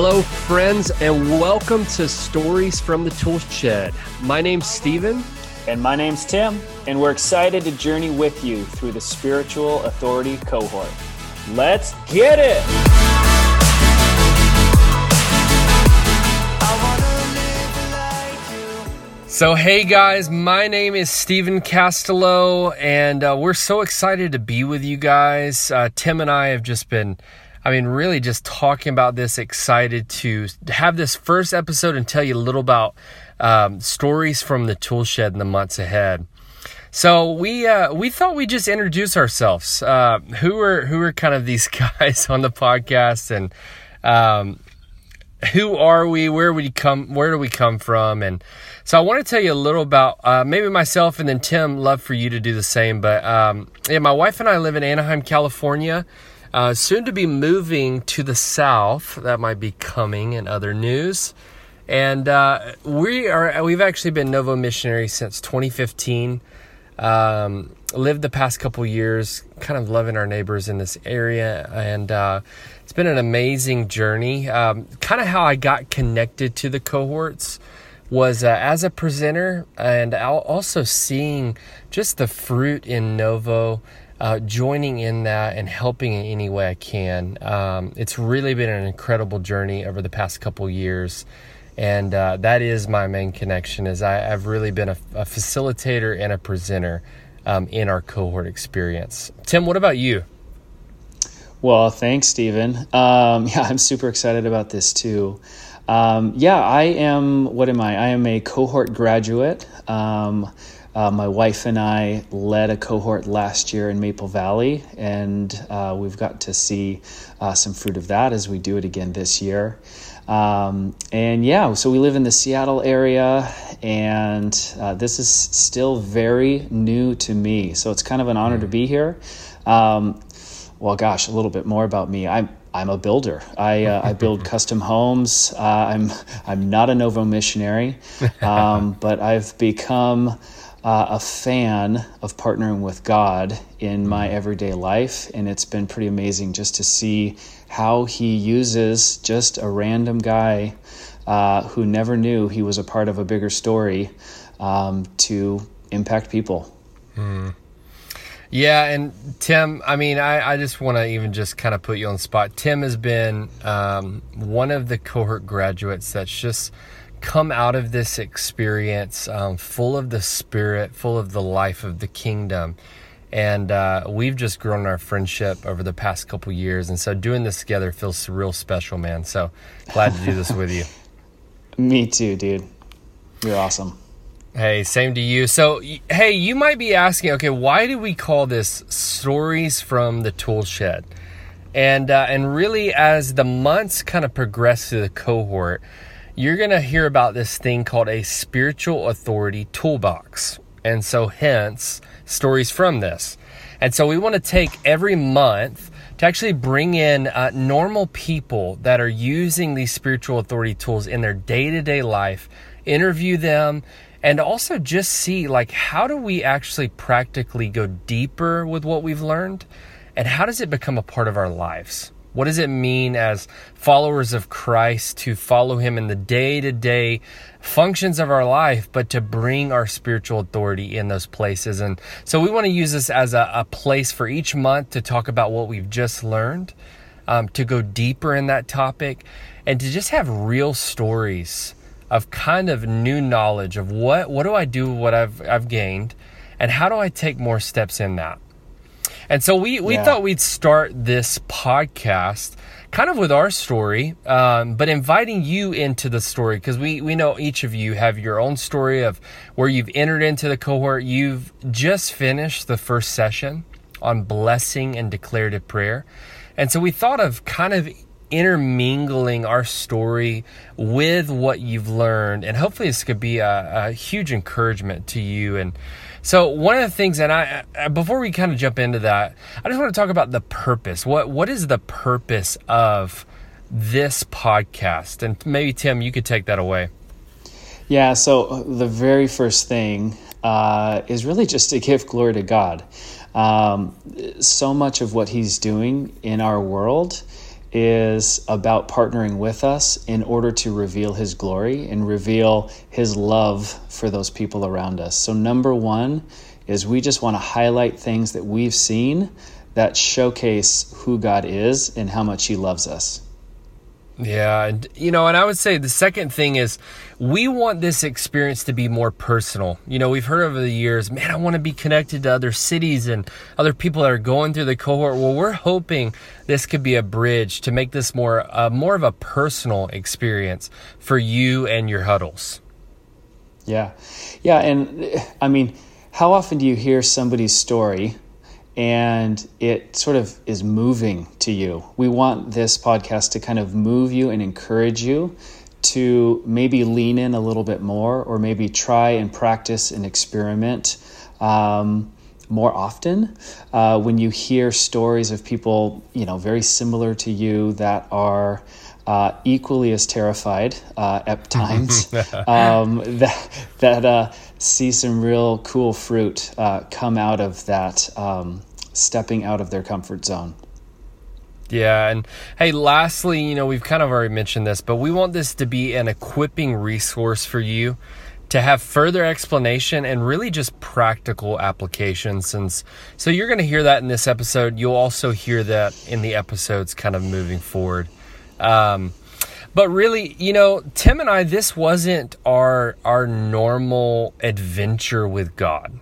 Hello, friends, and welcome to Stories from the Tool Shed. My name's Steven. And my name's Tim, and we're excited to journey with you through the Spiritual Authority cohort. Let's get it! So, hey guys, my name is Stephen Castello, and uh, we're so excited to be with you guys. Uh, Tim and I have just been, I mean, really just talking about this, excited to have this first episode and tell you a little about um, stories from the tool shed in the months ahead. So we uh, we thought we'd just introduce ourselves. Uh, who are who are kind of these guys on the podcast, and um, who are we? Where we come? Where do we come from? And so I want to tell you a little about uh, maybe myself, and then Tim. Love for you to do the same. But um, yeah, my wife and I live in Anaheim, California. Uh, soon to be moving to the south. That might be coming in other news. And uh, we are we've actually been Novo missionaries since 2015. Um, lived the past couple years, kind of loving our neighbors in this area, and uh, it's been an amazing journey. Um, kind of how I got connected to the cohorts was uh, as a presenter, and also seeing just the fruit in Novo. Uh, joining in that and helping in any way I can. Um, it's really been an incredible journey over the past couple years. And uh, that is my main connection is I, have really been a, a, facilitator and a presenter um, in our cohort experience. Tim what about you? Well thanks stephen um, yeah i'm super excited about this too. Um, yeah i am what am i? I am a cohort graduate. Um, uh, my wife and I led a cohort last year in Maple Valley, and uh, we've got to see uh, some fruit of that as we do it again this year. Um, and yeah, so we live in the Seattle area, and uh, this is still very new to me. So it's kind of an honor to be here. Um, well, gosh, a little bit more about me. I'm I'm a builder. I, uh, I build custom homes. Uh, I'm I'm not a Novo missionary, um, but I've become uh, a fan of partnering with God in my everyday life, and it's been pretty amazing just to see how he uses just a random guy uh, who never knew he was a part of a bigger story um, to impact people. Mm. Yeah, and Tim, I mean, I, I just want to even just kind of put you on the spot. Tim has been um, one of the cohort graduates that's just come out of this experience um, full of the spirit, full of the life of the kingdom. And uh, we've just grown our friendship over the past couple years. And so doing this together feels real special man. So glad to do this with you. Me too dude. You're awesome. Hey same to you. So hey you might be asking okay why do we call this stories from the tool shed? And uh, and really as the months kind of progress through the cohort you're going to hear about this thing called a spiritual authority toolbox and so hence stories from this. And so we want to take every month to actually bring in uh, normal people that are using these spiritual authority tools in their day to day life, interview them, and also just see like how do we actually practically go deeper with what we've learned and how does it become a part of our lives? What does it mean as followers of Christ to follow Him in the day to day functions of our life, but to bring our spiritual authority in those places? And so we want to use this as a, a place for each month to talk about what we've just learned, um, to go deeper in that topic, and to just have real stories of kind of new knowledge of what what do I do with what I've I've gained, and how do I take more steps in that. And so we, we yeah. thought we'd start this podcast kind of with our story, um, but inviting you into the story because we, we know each of you have your own story of where you've entered into the cohort. You've just finished the first session on blessing and declarative prayer. And so we thought of kind of intermingling our story with what you've learned. And hopefully, this could be a, a huge encouragement to you and so one of the things, and I before we kind of jump into that, I just want to talk about the purpose. What what is the purpose of this podcast? And maybe Tim, you could take that away. Yeah. So the very first thing uh, is really just to give glory to God. Um, so much of what He's doing in our world is about partnering with us in order to reveal His glory and reveal His love for those people around us. So, number one is we just want to highlight things that we've seen that showcase who God is and how much He loves us. Yeah, and you know, and I would say the second thing is we want this experience to be more personal. You know, we've heard over the years, man, I want to be connected to other cities and other people that are going through the cohort. Well, we're hoping this could be a bridge to make this more uh, more of a personal experience for you and your huddles. Yeah. Yeah, and I mean, how often do you hear somebody's story and it sort of is moving to you. We want this podcast to kind of move you and encourage you to maybe lean in a little bit more or maybe try and practice and experiment um, more often uh, when you hear stories of people you know very similar to you that are uh, equally as terrified uh, at times um, that that uh, see some real cool fruit uh, come out of that um, stepping out of their comfort zone. Yeah, and hey, lastly, you know, we've kind of already mentioned this, but we want this to be an equipping resource for you to have further explanation and really just practical applications. since so you're going to hear that in this episode. You'll also hear that in the episodes kind of moving forward. Um, but really, you know, Tim and I, this wasn't our our normal adventure with God.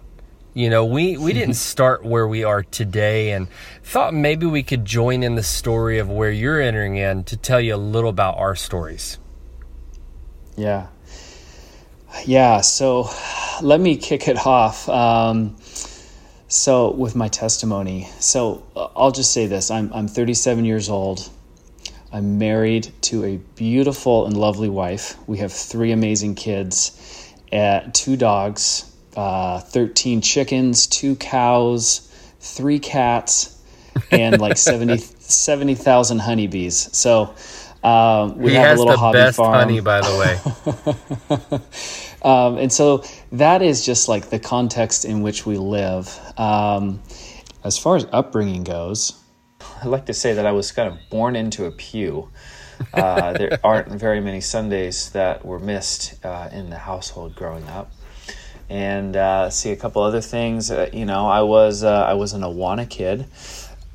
You know, we, we didn't start where we are today and thought maybe we could join in the story of where you're entering in to tell you a little about our stories. Yeah. Yeah. So let me kick it off. Um, so, with my testimony, so I'll just say this I'm, I'm 37 years old. I'm married to a beautiful and lovely wife. We have three amazing kids, uh, two dogs, uh, 13 chickens, two cows, three cats, and like 70 70,000 honeybees. So um, we he have a little hobby best farm. honey, by the way. um, and so that is just like the context in which we live. Um, as far as upbringing goes, I'd like to say that I was kind of born into a pew. Uh, there aren't very many Sundays that were missed uh, in the household growing up and uh, see a couple other things. Uh, you know, I was uh, I was an Awana kid.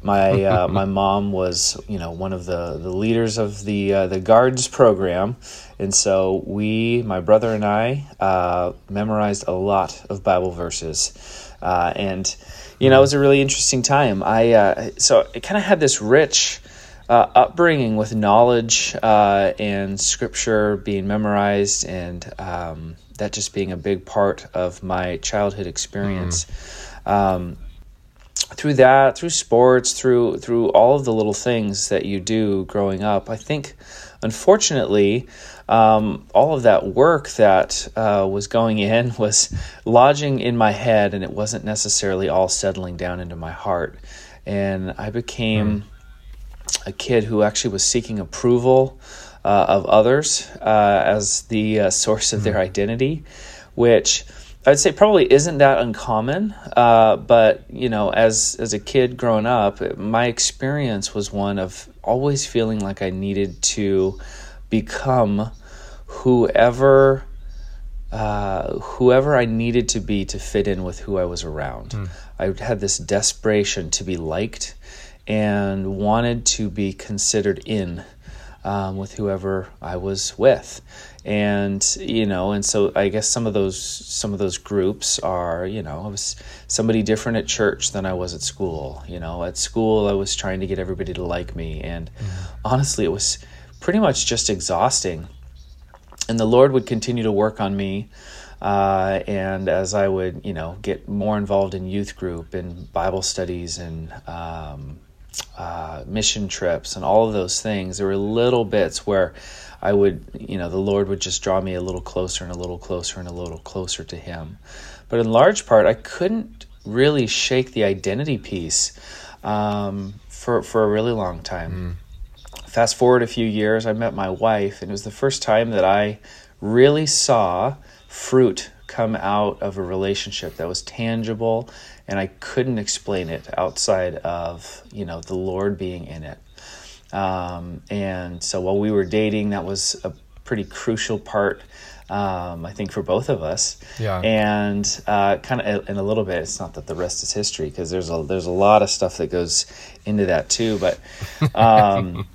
My uh, my mom was you know one of the, the leaders of the uh, the guards program, and so we my brother and I uh, memorized a lot of Bible verses, and you know it was a really interesting time. I so it kind of had this rich. Uh, upbringing with knowledge uh, and scripture being memorized and um, that just being a big part of my childhood experience. Mm. Um, through that, through sports, through through all of the little things that you do growing up, I think, unfortunately, um, all of that work that uh, was going in was lodging in my head, and it wasn't necessarily all settling down into my heart. And I became mm. A kid who actually was seeking approval uh, of others uh, as the uh, source of their hmm. identity, which I'd say probably isn't that uncommon. Uh, but you know, as as a kid growing up, my experience was one of always feeling like I needed to become whoever. Uh, whoever I needed to be to fit in with who I was around. Mm. I had this desperation to be liked and wanted to be considered in um, with whoever I was with, and you know, and so I guess some of those some of those groups are you know I was somebody different at church than I was at school. You know, at school I was trying to get everybody to like me, and mm-hmm. honestly, it was pretty much just exhausting. And the Lord would continue to work on me. Uh, and as I would, you know, get more involved in youth group and Bible studies and um, uh, mission trips and all of those things, there were little bits where I would, you know, the Lord would just draw me a little closer and a little closer and a little closer to Him. But in large part, I couldn't really shake the identity piece um, for for a really long time. Mm. Fast forward a few years, I met my wife, and it was the first time that I really saw fruit come out of a relationship that was tangible and I couldn't explain it outside of, you know, the Lord being in it. Um, and so while we were dating, that was a pretty crucial part um, I think for both of us. Yeah. And uh, kind of in a little bit, it's not that the rest is history because there's a there's a lot of stuff that goes into that too. But um,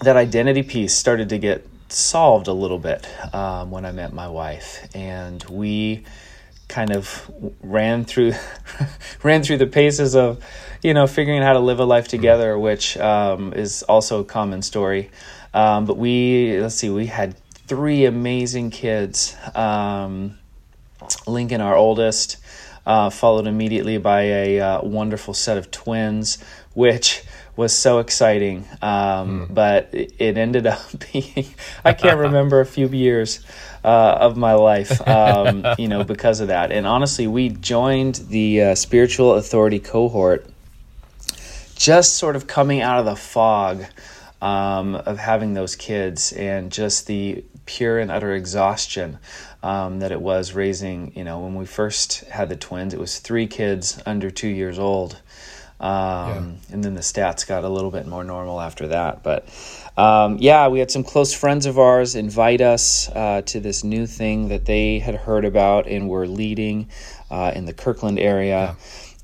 that identity piece started to get solved a little bit um, when I met my wife, and we kind of ran through ran through the paces of you know figuring out how to live a life together, which um, is also a common story. Um, but we let's see, we had three amazing kids. Um, Lincoln, our oldest, uh, followed immediately by a uh, wonderful set of twins, which was so exciting. Um, mm. But it ended up being, I can't remember a few years uh, of my life, um, you know, because of that. And honestly, we joined the uh, spiritual authority cohort just sort of coming out of the fog um, of having those kids and just the pure and utter exhaustion um, that it was raising. You know, when we first had the twins, it was three kids under two years old. Um, yeah. And then the stats got a little bit more normal after that. But um, yeah, we had some close friends of ours invite us uh, to this new thing that they had heard about and were leading uh, in the Kirkland area.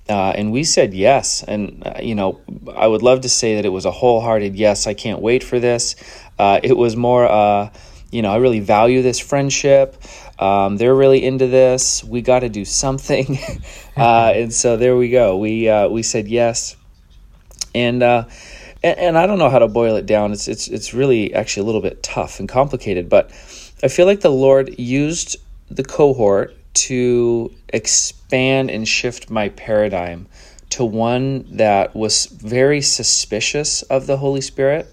Yeah. Uh, and we said yes. And, uh, you know, I would love to say that it was a wholehearted yes, I can't wait for this. Uh, it was more, uh, you know, I really value this friendship. Um, they're really into this. We got to do something, uh, and so there we go. We uh, we said yes, and, uh, and, and I don't know how to boil it down. It's it's it's really actually a little bit tough and complicated, but I feel like the Lord used the cohort to expand and shift my paradigm to one that was very suspicious of the Holy Spirit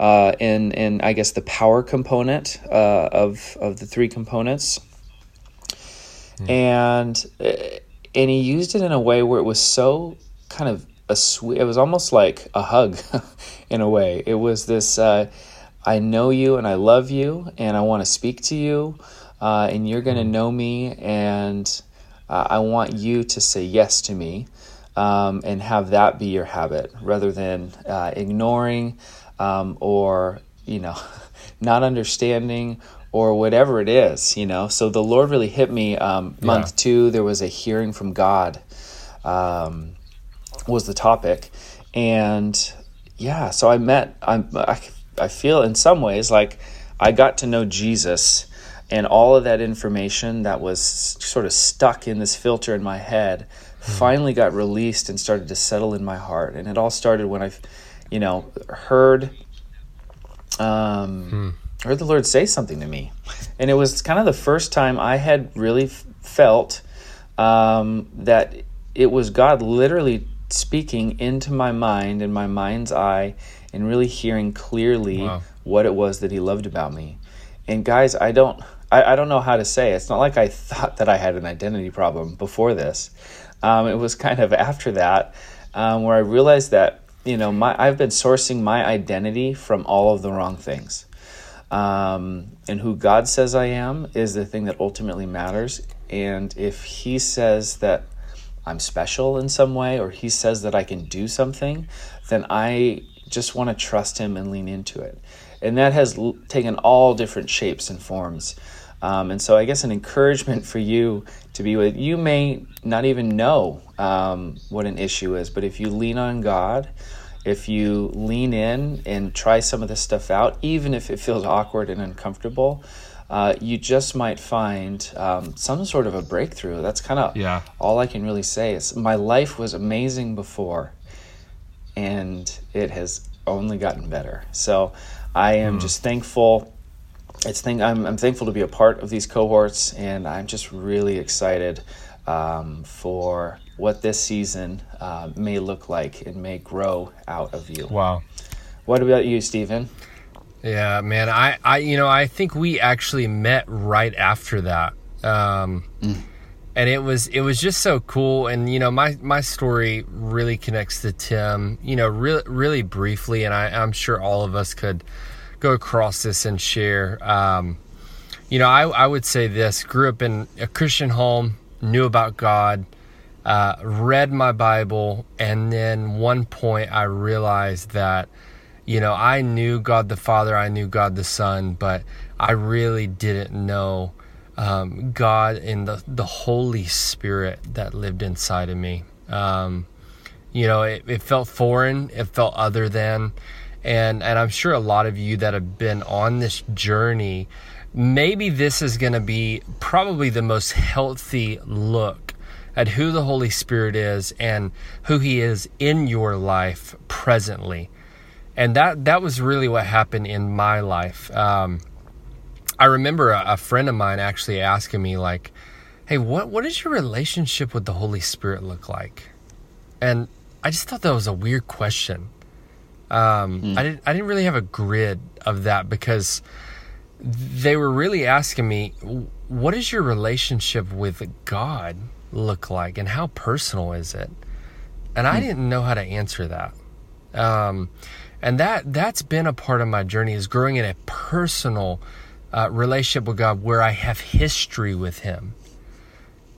uh, in in I guess the power component uh, of of the three components, mm. and uh, and he used it in a way where it was so kind of a sweet. It was almost like a hug, in a way. It was this. Uh, I know you and I love you and I want to speak to you, uh, and you're going to mm. know me and uh, I want you to say yes to me. Um, and have that be your habit rather than uh, ignoring um, or you know not understanding or whatever it is you know so the lord really hit me um, month yeah. two there was a hearing from god um, was the topic and yeah so i met I'm, I, I feel in some ways like i got to know jesus and all of that information that was sort of stuck in this filter in my head hmm. finally got released and started to settle in my heart and it all started when i you know, heard um, hmm. heard the Lord say something to me, and it was kind of the first time I had really f- felt um, that it was God literally speaking into my mind and my mind's eye, and really hearing clearly wow. what it was that He loved about me. And guys, I don't. I, I don't know how to say. It. It's not like I thought that I had an identity problem before this. Um, it was kind of after that um, where I realized that you know, my I've been sourcing my identity from all of the wrong things. Um, and who God says I am is the thing that ultimately matters. And if He says that I'm special in some way, or He says that I can do something, then I just want to trust Him and lean into it. And that has l- taken all different shapes and forms. Um, and so, I guess an encouragement for you to be with, you may not even know um, what an issue is, but if you lean on God, if you lean in and try some of this stuff out, even if it feels awkward and uncomfortable, uh, you just might find um, some sort of a breakthrough. That's kind of yeah. all I can really say. Is my life was amazing before, and it has only gotten better. So I am mm. just thankful. It's thing I'm, I'm thankful to be a part of these cohorts, and I'm just really excited um, for what this season uh, may look like and may grow out of you. Wow. What about you, Stephen? Yeah, man. I, I, you know, I think we actually met right after that, um, mm. and it was it was just so cool. And you know, my my story really connects to Tim. You know, really really briefly, and I, I'm sure all of us could go across this and share. Um, you know, I, I would say this: grew up in a Christian home, knew about God uh, read my Bible, and then one point I realized that, you know, I knew God the Father, I knew God the Son, but I really didn't know um, God and the, the Holy Spirit that lived inside of me. Um, you know, it, it felt foreign, it felt other than. And, and I'm sure a lot of you that have been on this journey, maybe this is going to be probably the most healthy look at who the Holy Spirit is and who He is in your life presently. And that that was really what happened in my life. Um, I remember a, a friend of mine actually asking me like, "Hey, what what does your relationship with the Holy Spirit look like?" And I just thought that was a weird question. Um, mm. I didn't I didn't really have a grid of that because they were really asking me, "What is your relationship with God look like, and how personal is it?" And I mm. didn't know how to answer that. Um, and that that's been a part of my journey is growing in a personal uh, relationship with God where I have history with Him,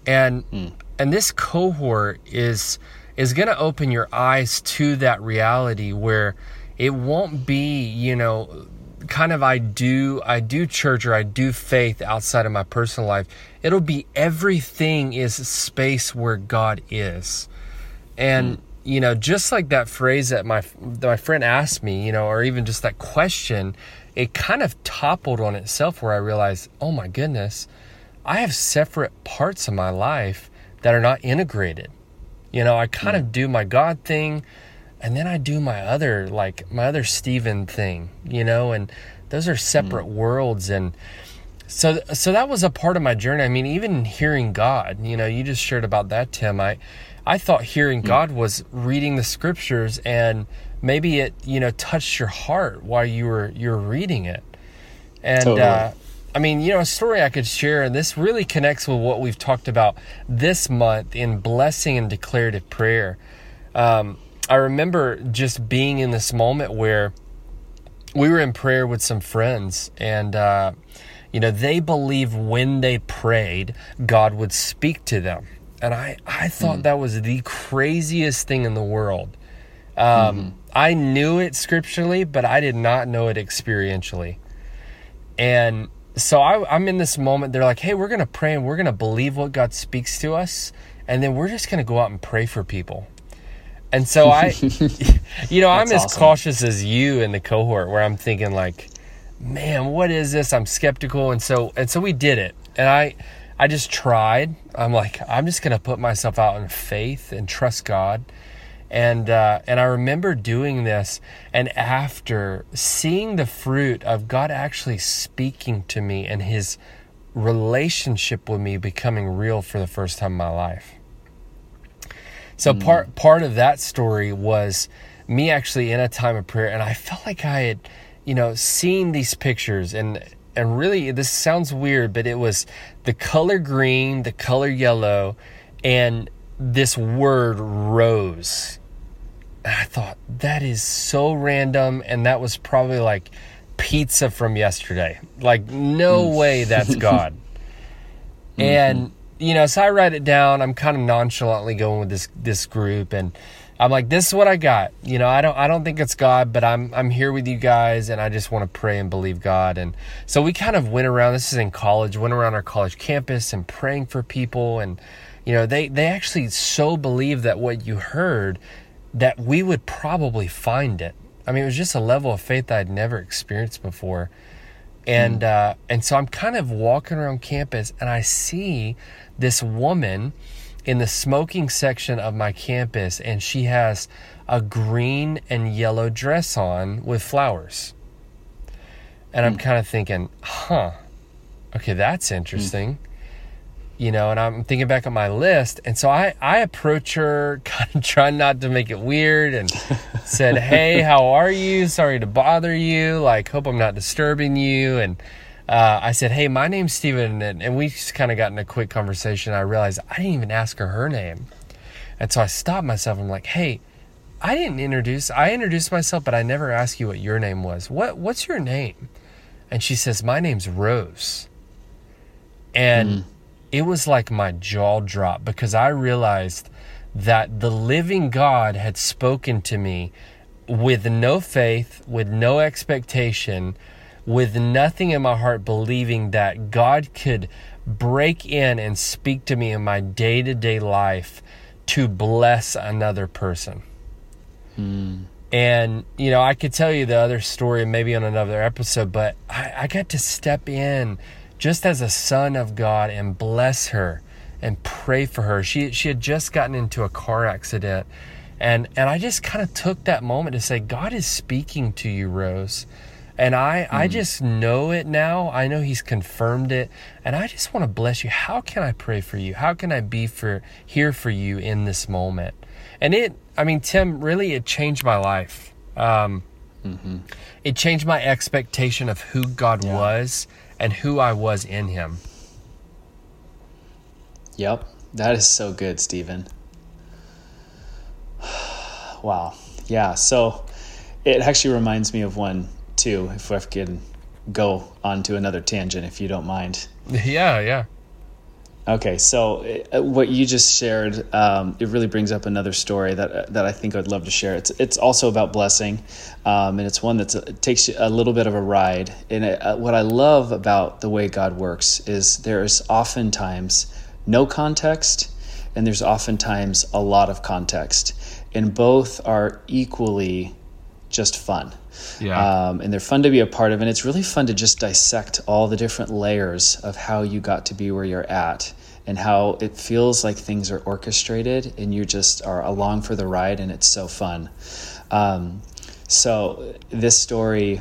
and mm. and this cohort is is going to open your eyes to that reality where it won't be you know kind of I do I do church or I do faith outside of my personal life. It'll be everything is space where God is, and. Mm you know, just like that phrase that my that my friend asked me, you know, or even just that question, it kind of toppled on itself where I realized, oh my goodness, I have separate parts of my life that are not integrated. You know, I kind mm. of do my God thing and then I do my other like my other Stephen thing, you know, and those are separate mm. worlds and so so that was a part of my journey. I mean, even hearing God, you know, you just shared about that Tim. I I thought hearing mm. God was reading the scriptures and maybe it you know touched your heart while you were you were reading it and totally. uh, i mean you know a story i could share and this really connects with what we've talked about this month in blessing and declarative prayer um, i remember just being in this moment where we were in prayer with some friends and uh, you know they believe when they prayed god would speak to them and i i thought mm. that was the craziest thing in the world um, mm-hmm. I knew it scripturally, but I did not know it experientially. And so I, am in this moment. They're like, hey, we're going to pray and we're going to believe what God speaks to us. And then we're just going to go out and pray for people. And so I, you know, I'm as awesome. cautious as you in the cohort where I'm thinking, like, man, what is this? I'm skeptical. And so, and so we did it. And I, I just tried. I'm like, I'm just going to put myself out in faith and trust God and uh, and I remember doing this, and after seeing the fruit of God actually speaking to me and His relationship with me becoming real for the first time in my life. So mm. part part of that story was me actually in a time of prayer, and I felt like I had, you know, seen these pictures and and really this sounds weird, but it was the color green, the color yellow, and this word rose and I thought, that is so random. And that was probably like pizza from yesterday. Like, no mm. way that's God. mm-hmm. And, you know, so I write it down. I'm kind of nonchalantly going with this this group and I'm like, this is what I got. You know, I don't I don't think it's God, but I'm I'm here with you guys and I just want to pray and believe God. And so we kind of went around this is in college, went around our college campus and praying for people and you know, they they actually so believe that what you heard that we would probably find it. I mean, it was just a level of faith I'd never experienced before. And mm. uh, and so I'm kind of walking around campus and I see this woman in the smoking section of my campus and she has a green and yellow dress on with flowers. And mm. I'm kind of thinking, huh, okay, that's interesting. Mm you know, and I'm thinking back on my list. And so I, I approach her, kind of trying not to make it weird, and said, Hey, how are you? Sorry to bother you. Like, hope I'm not disturbing you. And uh, I said, Hey, my name's Steven. And, and we just kind of got in a quick conversation. I realized I didn't even ask her her name. And so I stopped myself. I'm like, Hey, I didn't introduce, I introduced myself, but I never asked you what your name was. What, what's your name? And she says, My name's Rose. And, mm it was like my jaw dropped because I realized that the living God had spoken to me with no faith, with no expectation, with nothing in my heart believing that God could break in and speak to me in my day to day life to bless another person. Mm. And, you know, I could tell you the other story maybe on another episode, but I, I got to step in just as a son of God and bless her and pray for her. She, she had just gotten into a car accident. And, and I just kind of took that moment to say, God is speaking to you, Rose. And I, mm. I just know it now. I know He's confirmed it. And I just want to bless you. How can I pray for you? How can I be for here for you in this moment? And it, I mean, Tim, really, it changed my life. Um, mm-hmm. It changed my expectation of who God yeah. was and who I was in Him. Yep, that is so good, Stephen. wow. Yeah. So it actually reminds me of one too, if I can go on to another tangent, if you don't mind. Yeah, yeah. Okay, so uh, what you just shared, um, it really brings up another story that that I think I'd love to share. It's it's also about blessing, um, and it's one that it takes a little bit of a ride. And it, uh, what I love about the way God works is there's oftentimes no context, and there's oftentimes a lot of context, and both are equally just fun. Yeah. Um, and they're fun to be a part of. And it's really fun to just dissect all the different layers of how you got to be where you're at and how it feels like things are orchestrated and you just are along for the ride and it's so fun. Um, so, this story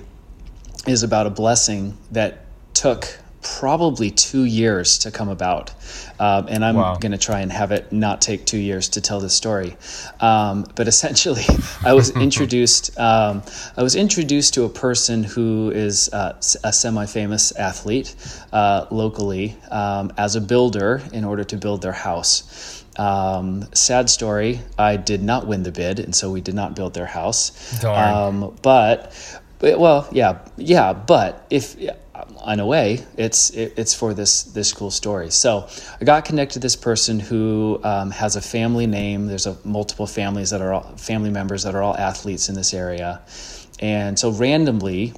is about a blessing that took probably two years to come about. Um, and I'm wow. going to try and have it not take two years to tell this story. Um, but essentially, I was introduced. Um, I was introduced to a person who is uh, a semi-famous athlete uh, locally um, as a builder in order to build their house. Um, sad story. I did not win the bid, and so we did not build their house. Um, but, but, well, yeah, yeah. But if in a way, it's it, it's for this this cool story. So I got connected to this person who um, has a family name. There's a multiple families that are all, family members that are all athletes in this area, and so randomly,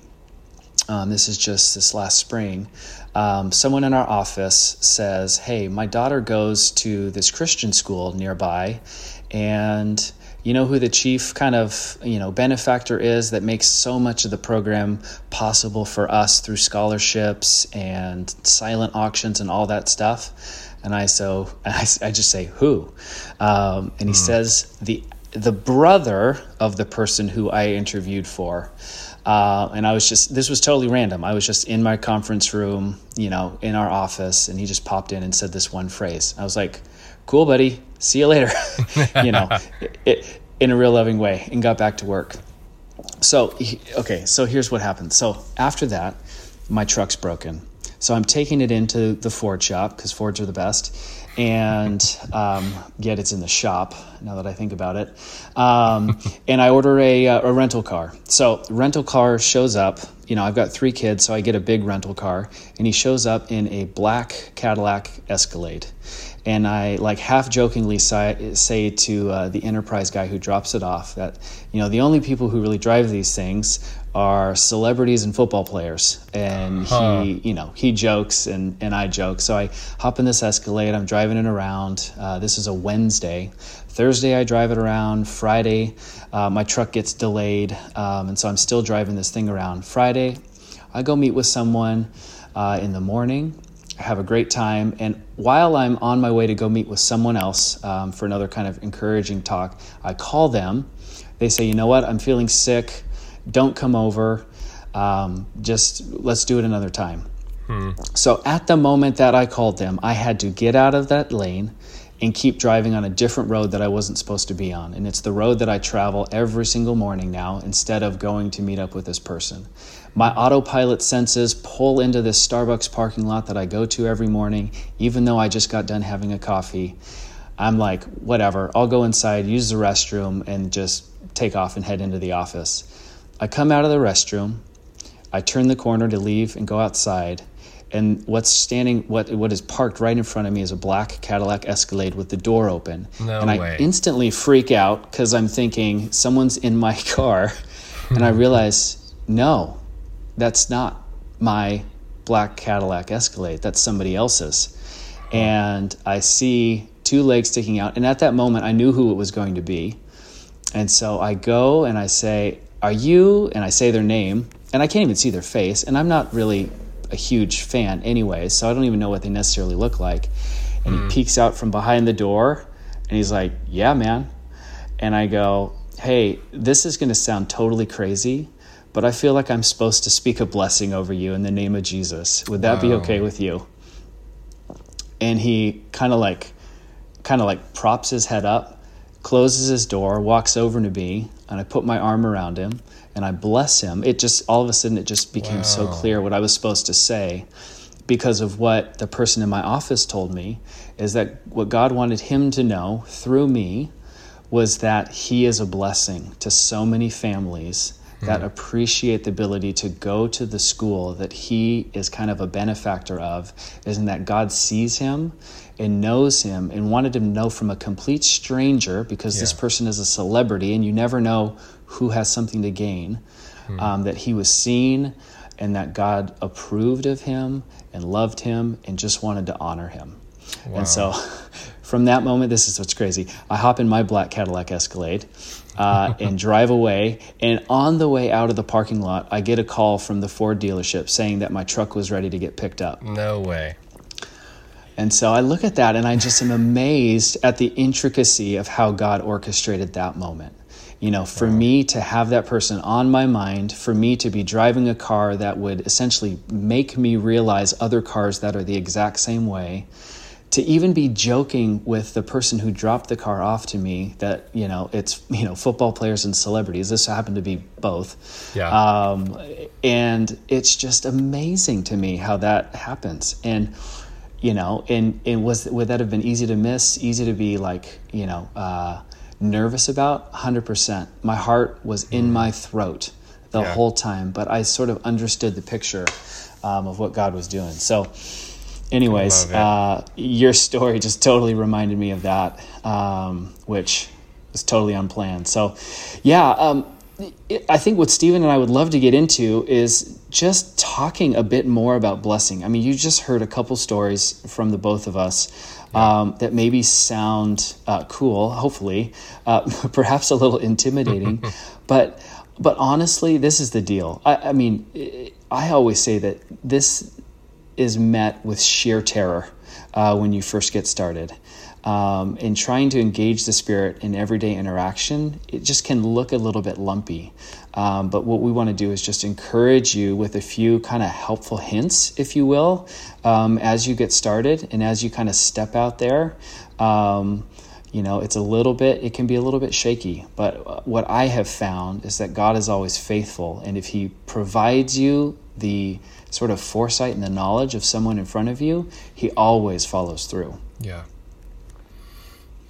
um, this is just this last spring. Um, someone in our office says, "Hey, my daughter goes to this Christian school nearby, and." You know who the chief kind of you know benefactor is that makes so much of the program possible for us through scholarships and silent auctions and all that stuff and i so i, I just say who um, and he mm. says the the brother of the person who i interviewed for uh, and I was just, this was totally random. I was just in my conference room, you know, in our office, and he just popped in and said this one phrase. I was like, cool, buddy. See you later. you know, it, it, in a real loving way and got back to work. So, okay, so here's what happened. So, after that, my truck's broken. So, I'm taking it into the Ford shop because Fords are the best. And um, yet it's in the shop now that I think about it. Um, and I order a, uh, a rental car. So, rental car shows up. You know, I've got three kids, so I get a big rental car. And he shows up in a black Cadillac Escalade and I like half jokingly say, say to uh, the enterprise guy who drops it off that you know the only people who really drive these things are celebrities and football players. And huh. he you know he jokes and, and i joke. So i hop in this escalade. I'm driving it around. Uh, this is a wednesday. Thursday i drive it around. Friday uh, my truck gets delayed um, and so i'm still driving this thing around. Friday i go meet with someone uh, in the morning have a great time. And while I'm on my way to go meet with someone else um, for another kind of encouraging talk, I call them. They say, you know what, I'm feeling sick. Don't come over. Um, just let's do it another time. Hmm. So at the moment that I called them, I had to get out of that lane and keep driving on a different road that I wasn't supposed to be on. And it's the road that I travel every single morning now instead of going to meet up with this person. My autopilot senses pull into this Starbucks parking lot that I go to every morning, even though I just got done having a coffee. I'm like, whatever, I'll go inside, use the restroom, and just take off and head into the office. I come out of the restroom, I turn the corner to leave and go outside, and what's standing what what is parked right in front of me is a black Cadillac Escalade with the door open. No and I way. instantly freak out because I'm thinking someone's in my car, and I realize no, that's not my black Cadillac Escalade. That's somebody else's. And I see two legs sticking out, and at that moment I knew who it was going to be. And so I go and I say, Are you? And I say their name, and I can't even see their face. And I'm not really a huge fan anyway, so I don't even know what they necessarily look like. And he mm. peeks out from behind the door and he's like, Yeah, man. And I go, Hey, this is going to sound totally crazy, but I feel like I'm supposed to speak a blessing over you in the name of Jesus. Would that be okay with you? And he kind of like, kind of like props his head up, closes his door, walks over to me, and I put my arm around him and I bless him. It just all of a sudden it just became so clear what I was supposed to say because of what the person in my office told me is that what God wanted him to know through me was that he is a blessing to so many families that hmm. appreciate the ability to go to the school that he is kind of a benefactor of isn't that God sees him and knows him and wanted him to know from a complete stranger because this person is a celebrity and you never know who has something to gain um, that he was seen and that God approved of him and loved him and just wanted to honor him. And so from that moment, this is what's crazy. I hop in my black Cadillac Escalade uh, and drive away. And on the way out of the parking lot, I get a call from the Ford dealership saying that my truck was ready to get picked up. No way. And so I look at that and I just am amazed at the intricacy of how God orchestrated that moment. You know, for me to have that person on my mind, for me to be driving a car that would essentially make me realize other cars that are the exact same way, to even be joking with the person who dropped the car off to me that, you know, it's, you know, football players and celebrities. This happened to be both. Yeah. Um, and it's just amazing to me how that happens. And, you know, and, and was would that have been easy to miss? Easy to be like, you know, uh, nervous about? Hundred percent. My heart was in my throat the Yeah. whole time, but I sort of understood the picture um, of what God was doing. So, anyways, uh, your story just totally reminded me of that, um, which was totally unplanned. So, yeah, um, it- I think what Stephen and I would love to get into is just talking a bit more about blessing. I mean, you just heard a couple stories from the both of us um, that maybe sound uh, cool, hopefully, uh, perhaps a little intimidating, but but honestly, this is the deal. I, I mean, I I always say that this is met with sheer terror uh, when you first get started. Um, trying to engage the spirit in everyday interaction, it just can look a little bit lumpy. Um, but what we want to do is just encourage you with a few kind of helpful hints, if you will, um, as you get started and as you kind of step out there. Um, you know, it's a little bit, it can be a little bit shaky. But uh, what I have found is that God is always faithful. And if He provides you the sort of foresight and the knowledge of someone in front of you, He always follows through. Yeah.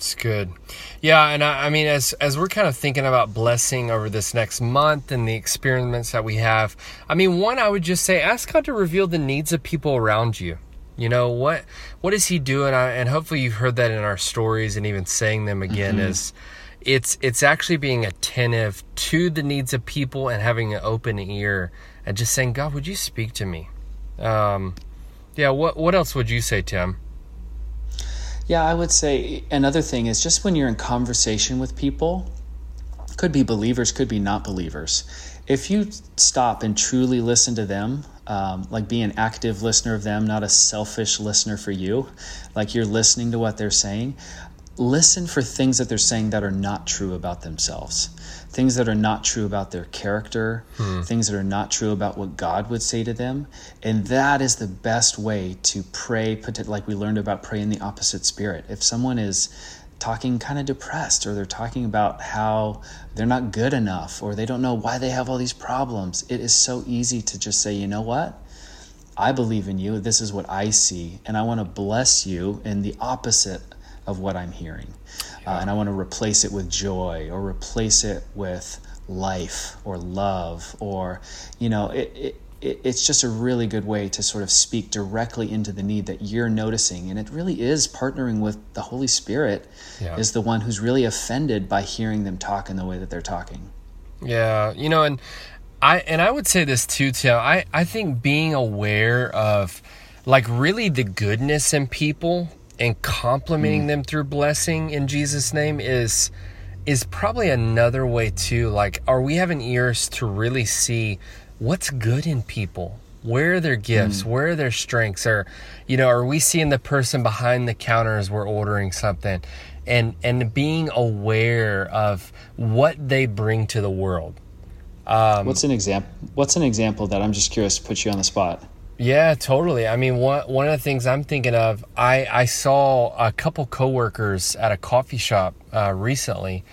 It's good. Yeah, and I, I mean, as as we're kind of thinking about blessing over this next month and the experiments that we have, I mean, one, I would just say, ask God to reveal the needs of people around you. You know what what is He doing? I, and hopefully, you've heard that in our stories, and even saying them again is, it's it's actually being attentive to the needs of people and having an open ear and just saying, God, would you speak to me? Um, yeah. What what else would you say, Tim? Yeah, I would say another thing is just when you're in conversation with people, could be believers, could be not believers. If you stop and truly listen to them, um, like be an active listener of them, not a selfish listener for you, like you're listening to what they're saying, listen for things that they're saying that are not true about themselves, things that are not true about their character, hmm. things that are not true about what God would say to them. And that is the best way to pray, put like we learned about praying in the opposite spirit. If someone is talking kind of depressed or they're talking about how they're not good enough or they don't know why they have all these problems, it is so easy to just say, you know what? I believe in you. This is what I see. And I want to bless you in the opposite of what I'm hearing. Uh, and I want to replace it with joy or replace it with life or love or, you know, it, it, it, it's just a really good way to sort of speak directly into the need that you're noticing. And it really is partnering with the Holy Spirit Yeah. is the one who's really offended by hearing them talk in the way that they're talking. Yeah, you know, and I and I would say this too, Tim. I I think being aware of like really the goodness in people and complimenting them through blessing in Jesus' name is is probably another way too. Like, are we having ears to really see what's good in people? Where are their gifts? Where are their strengths? Or, you know, are we seeing the person behind the counter as we're ordering something? And and being aware of what they bring to the world. Um, What's an example? What's an example that I'm just curious to put you on the spot? Yeah, totally. I mean, one one of the things I'm thinking of, I I saw a couple coworkers at a coffee shop uh, recently,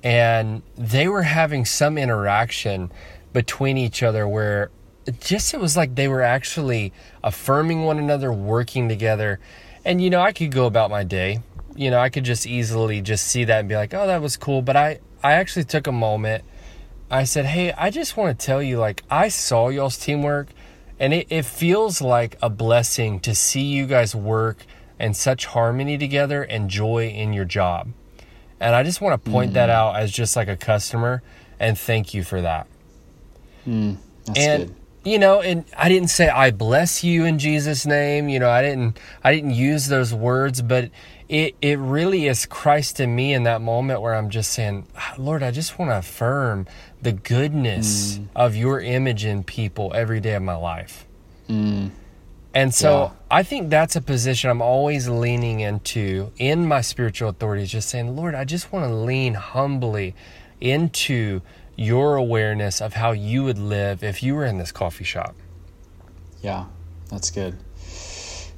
and they were having some interaction between each other where just it was like they were actually affirming one another, working together, and you know I could go about my day, you know I could just easily just see that and be like, oh that was cool, but I I actually took a moment. I said, hey, I just want to tell you, like I saw y'all's teamwork. And it, it feels like a blessing to see you guys work in such harmony together and joy in your job. And I just want to point that mm. out as just like a customer and thank you for that. Hmm, that's and good. You know, and I didn't say I bless you in Jesus name, you know, I didn't I didn't use those words, but it it really is Christ in me in that moment where I'm just saying, "Ah, Lord, I just want to affirm the goodness of your image in people every day of my life. And so Yeah. I think that's a position I'm always leaning into in my spiritual authority, is just saying, Lord, I just want to lean humbly into your awareness of how you would live if you were in this coffee shop. Yeah, that's good.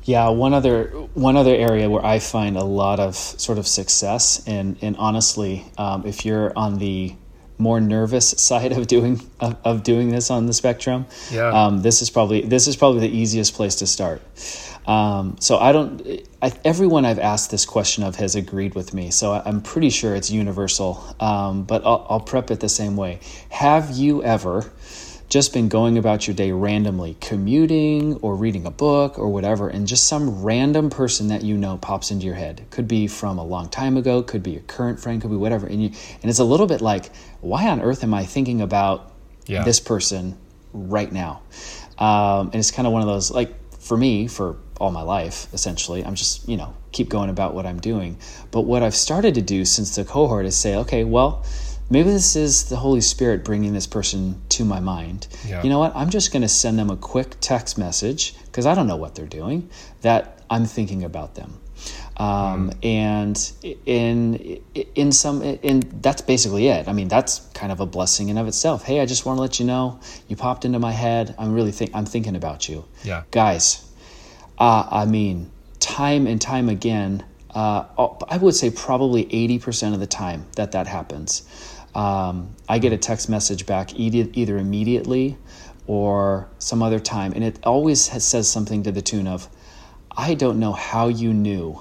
Yeah, one other one other area where I find a lot of sort of success, and and honestly, um, if you're on the more nervous side of doing of, of doing this on the spectrum, Yeah. um, this is probably this is probably the easiest place to start. Um, so I don't. I, everyone I've asked this question of has agreed with me, so I, I'm pretty sure it's universal. Um, but I'll, I'll prep it the same way. Have you ever? just been going about your day randomly, commuting or reading a book or whatever, and just some random person that you know pops into your head. Could be from a long time ago, could be a current friend, could be whatever. And you and it's a little bit like, why on earth am I thinking about Yeah. this person right now? Um, and it's kind of one of those like for me for all my life essentially. I'm just you know keep going about what i'm doing. But what i've started to do since the cohort is say okay well maybe this is the holy spirit bringing this person to my mind. Yeah. you know what? I'm just going to send them a quick text message because i don't know what they're doing that i'm thinking about them. Um, and in in some in that's basically it. I mean that's kind of a blessing in of itself. Hey i just want to let you know you popped into my head. I'm really think i'm thinking about you. Yeah. guys uh, I mean, time and time again, uh, I would say probably 80% of the time that that happens. Um, I get a text message back either, either immediately or some other time, and it always has, says something to the tune of, I don't know how you knew,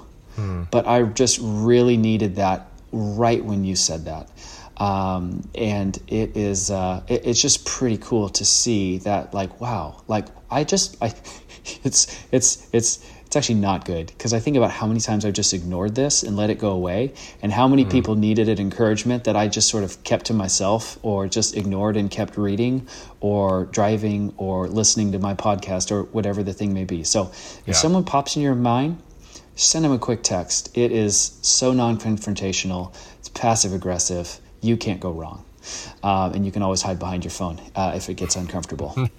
but I just really needed that right when you said that. Um, and it is uh, it, it's just pretty cool to see that like wow like I just I it's it's it's it's actually not good because I think about how many times I've just ignored this and let it go away and how many people needed an encouragement that I just sort of kept to myself or just ignored and kept reading or driving or listening to my podcast or whatever the thing may be. So if Yeah. someone pops in your mind send them a quick text. It is so non confrontational, it's passive aggressive. You can't go wrong. Um, and you can always hide behind your phone uh, if it gets uncomfortable.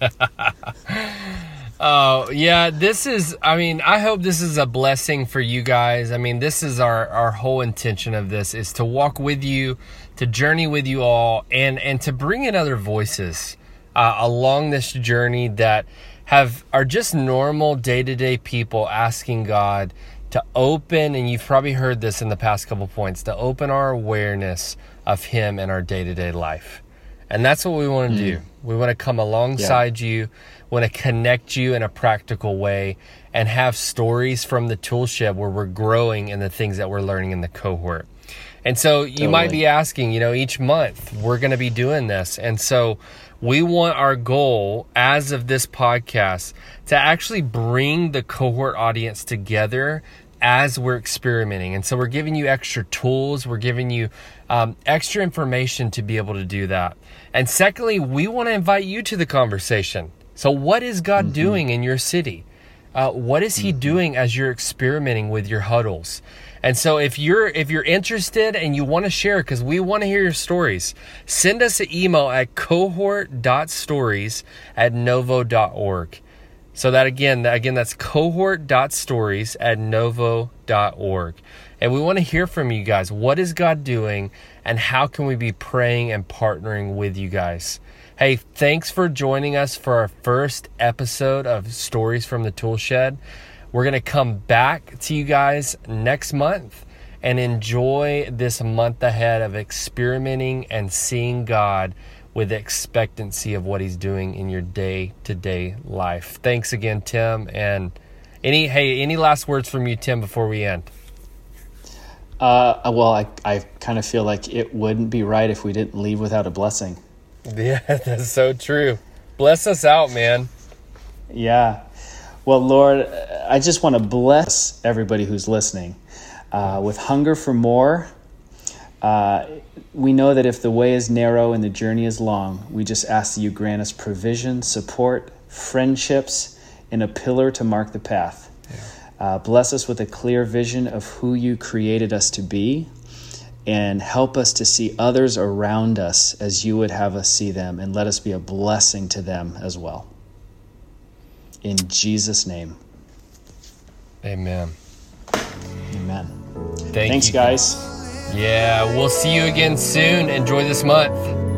Oh, yeah, this is I mean, I hope this is a blessing for you guys. I mean, this is our our whole intention of this is to walk with you, to journey with you all and and to bring in other voices uh, along this journey that have are just normal day-to-day people asking God to open and you've probably heard this in the past couple points, to open our awareness of him in our day-to-day life. And that's what we want to do. We want to come alongside you, want to connect you in a practical way, and have stories from the tool shed where we're growing in the things that we're learning in the cohort. And so you totally. might be asking, you know, each month we're going to be doing this. And so we want our goal as of this podcast to actually bring the cohort audience together as we're experimenting. And so we're giving you extra tools, we're giving you um, extra information to be able to do that. And secondly, we want to invite you to the conversation. So, what is God mm-hmm. doing in your city? Uh, what is He mm-hmm. doing as you're experimenting with your huddles? And so, if you're if you're interested and you want to share, because we want to hear your stories, send us an email at cohort.stories at novo.org. So that again, again, that's cohort.stories at novo.org. And we want to hear from you guys. What is God doing and how can we be praying and partnering with you guys? Hey, thanks for joining us for our first episode of Stories from the Toolshed. We're going to come back to you guys next month and enjoy this month ahead of experimenting and seeing God with expectancy of what he's doing in your day to day life. Thanks again, Tim. And any hey, any last words from you, Tim, before we end? Uh, well, I, I kind of feel like it wouldn't be right if we didn't leave without a blessing. Yeah, that's so true. Bless us out, man. Yeah. Well, Lord, I just want to bless everybody who's listening uh, with hunger for more. Uh, we know that if the way is narrow and the journey is long, we just ask that you grant us provision, support, friendships, and a pillar to mark the path. Yeah. Uh, bless us with a clear vision of who you created us to be, and help us to see others around us as you would have us see them, and let us be a blessing to them as well. In Jesus' name. Amen. Amen. Thank Thanks, you, guys. Yeah, we'll see you again soon. Enjoy this month.